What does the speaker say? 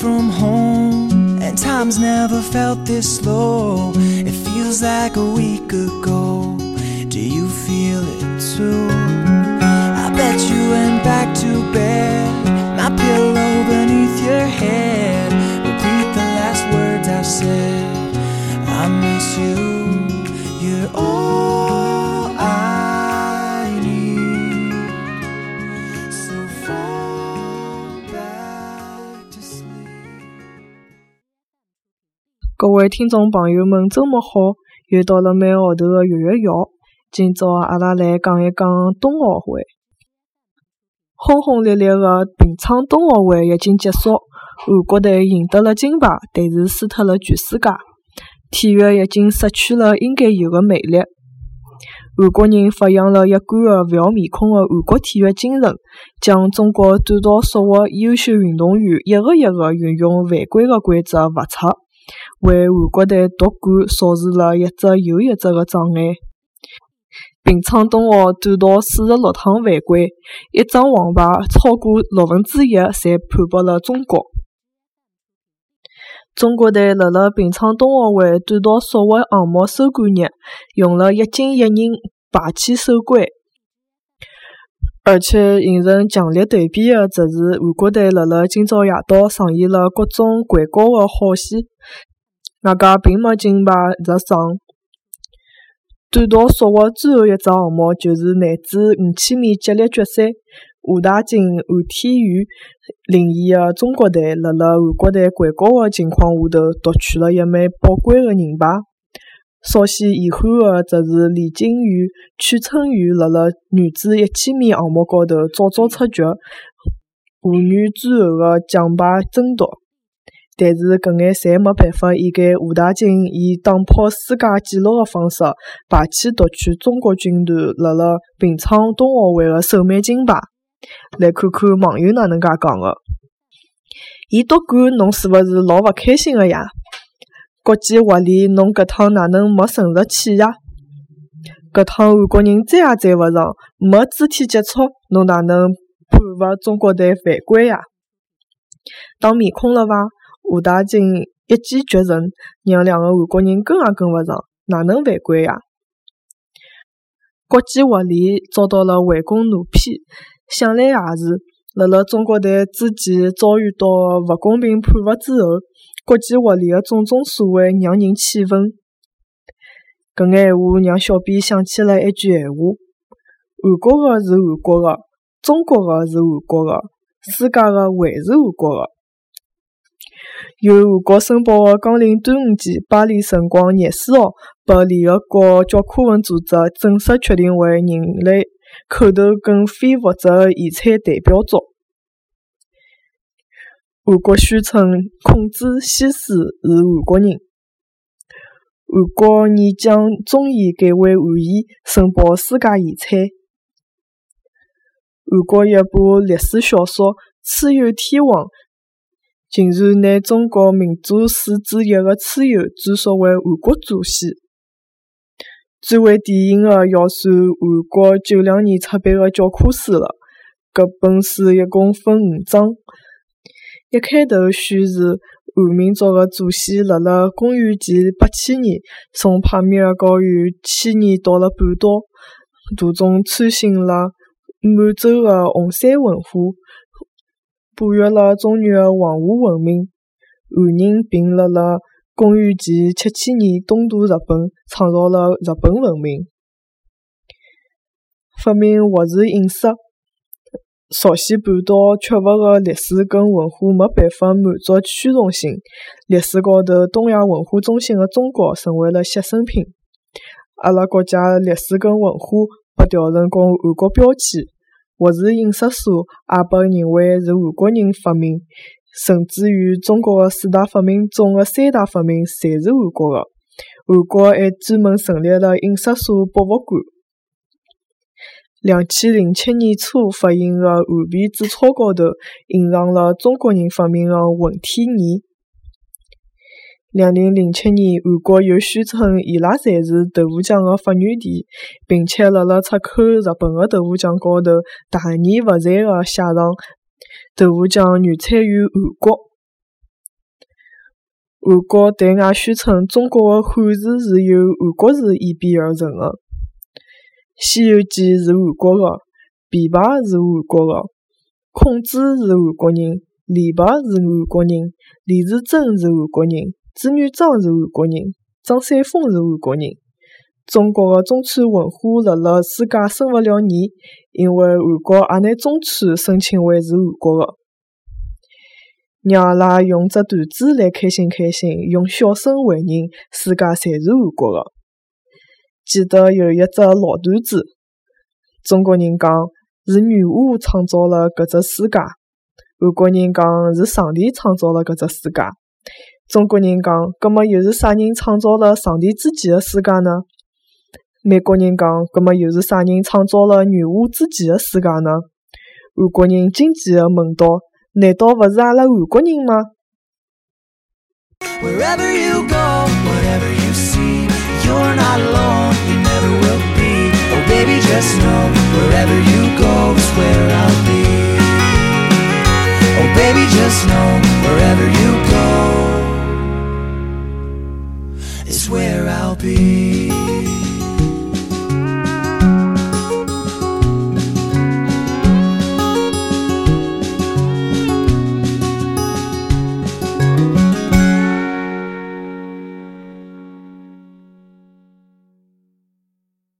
from home, and time's never felt this slow. It feels like a week ago. Do you feel it too? I bet you went back to bed. 各位听众朋友们，周末好！又到了每个号头的月月曜，今朝阿拉来讲一讲冬奥会。轰轰烈烈的平昌冬奥会已经结束，韩国队赢得了金牌，但是输脱了全世界。体育已经失去了应该有的魅力。韩国人发扬了一贯的勿要面孔的韩国体育精神，将中国短道速滑优秀运动员一个一个运用犯规的规则罚出，为韩国队夺冠扫除了一只又一只的障碍。平昌冬奥短道四十六趟犯规，一张黄牌超过六分之一侪判拨了中国。中国队辣辣平昌冬奥会短道速滑项目收官日，用了一金一银排起收官。而且形成强烈对比的，则是韩国队辣辣今朝夜到上演了各种灌高的好戏，外加并没金牌入场。短道速滑最后一只项目就是男子五千米接力决赛。吴大靖、韩天宇领衔的中国队，辣辣韩国队灌高的情况下头夺取了一枚宝贵的银牌。稍显遗憾的，则是李金宇、曲春雨辣辣女子一千米项目高头早早出局，妇女最后的奖牌争夺。但是搿眼侪没办法掩盖吴大靖以打破世界纪录的方式排起夺取中国军团辣辣平昌冬奥会的首枚金牌。来看看网友哪能介讲的。伊夺冠，侬是勿是老勿开心个呀？国际滑联，侬搿趟哪能没沉着气呀？搿趟韩国人追也追勿上，没肢体接触，侬哪能判罚中国队犯规呀？打面孔了伐？吴大靖一击绝尘，让两个韩国人跟也跟勿上，哪能犯规呀？国际滑联遭到了围攻怒批。想来也是，辣辣中国队之前遭遇到勿公平判罚之后，国际滑联的种种所为让人气愤。搿眼闲话让小编想起了一句闲话：韩国个是韩国个，中国个是韩国个，世界个还是韩国个。由韩国申报的江陵端午节巴黎辰光廿四号，被联合国教科文组织正式确定为人类。口头跟非物质遗产代表作。韩国宣称孔子、西施是韩国人。韩国拟将中医改为汉义，申报世界遗产。韩国一部历史小说《蚩尤天王》竟然拿中国民族史之一的蚩尤追溯为韩国祖先。最为典型的要算韩国九两年出版的教科书了。搿本书一共分五章。一开头叙述汉民族的祖先辣辣公元前八千年从帕米尔高原迁移到了半岛，途中穿行了满洲的红山文化，哺育了中原的黄河文明。汉人并辣辣公元前七千年东渡日本，创造了日本文明，发明活字印刷。朝鲜半岛缺乏的历史跟文化没办法满足虚荣心，历史高头东亚文化中心的中国成为了牺牲品。阿拉国家历史跟文化被调成供韩国标签，或是印刷术也被认为是韩国人发明。甚至于，中国的四大发明中的三大发明侪是韩国的。韩国还专门成立了印刷术博物馆。两千零七年初发行的韩币纸钞高头印上了中国人发明的混体字。两零零七年，韩国又宣称伊拉才是豆腐浆的发源地，并且辣辣出口日本的豆腐浆高头大言不惭地写上。豆腐浆原产于韩国。韩国对外宣称中国的汉字是由韩国字演变而成的，《西游记》是韩国的，琵琶是韩国的，孔子是韩国人，李白是韩国人，李时珍是韩国人，朱元璋是韩国人，张三丰是韩国人。中国的中川文化辣辣世界生勿了年，因为韩国也拿中川申请为是韩国的。让阿拉用只段子来开心开心，用笑声为人，世界侪是韩国的。记得有一只老段子，中国人讲是女娲创造了搿只世界，韩国人讲是上帝创造了搿只世界，中国人讲，葛末又是啥人创造了上帝之前的世界呢？美国人讲，葛末又是啥人创造了女娲之前的世界呢？韩国人惊奇地问道。难道勿是阿拉韩国人吗？Wherever you go, whatever you see, you're not alone, you never will be. Oh baby, just know, wherever you go is where I'll be. Oh baby, just know, wherever you go where I'll be.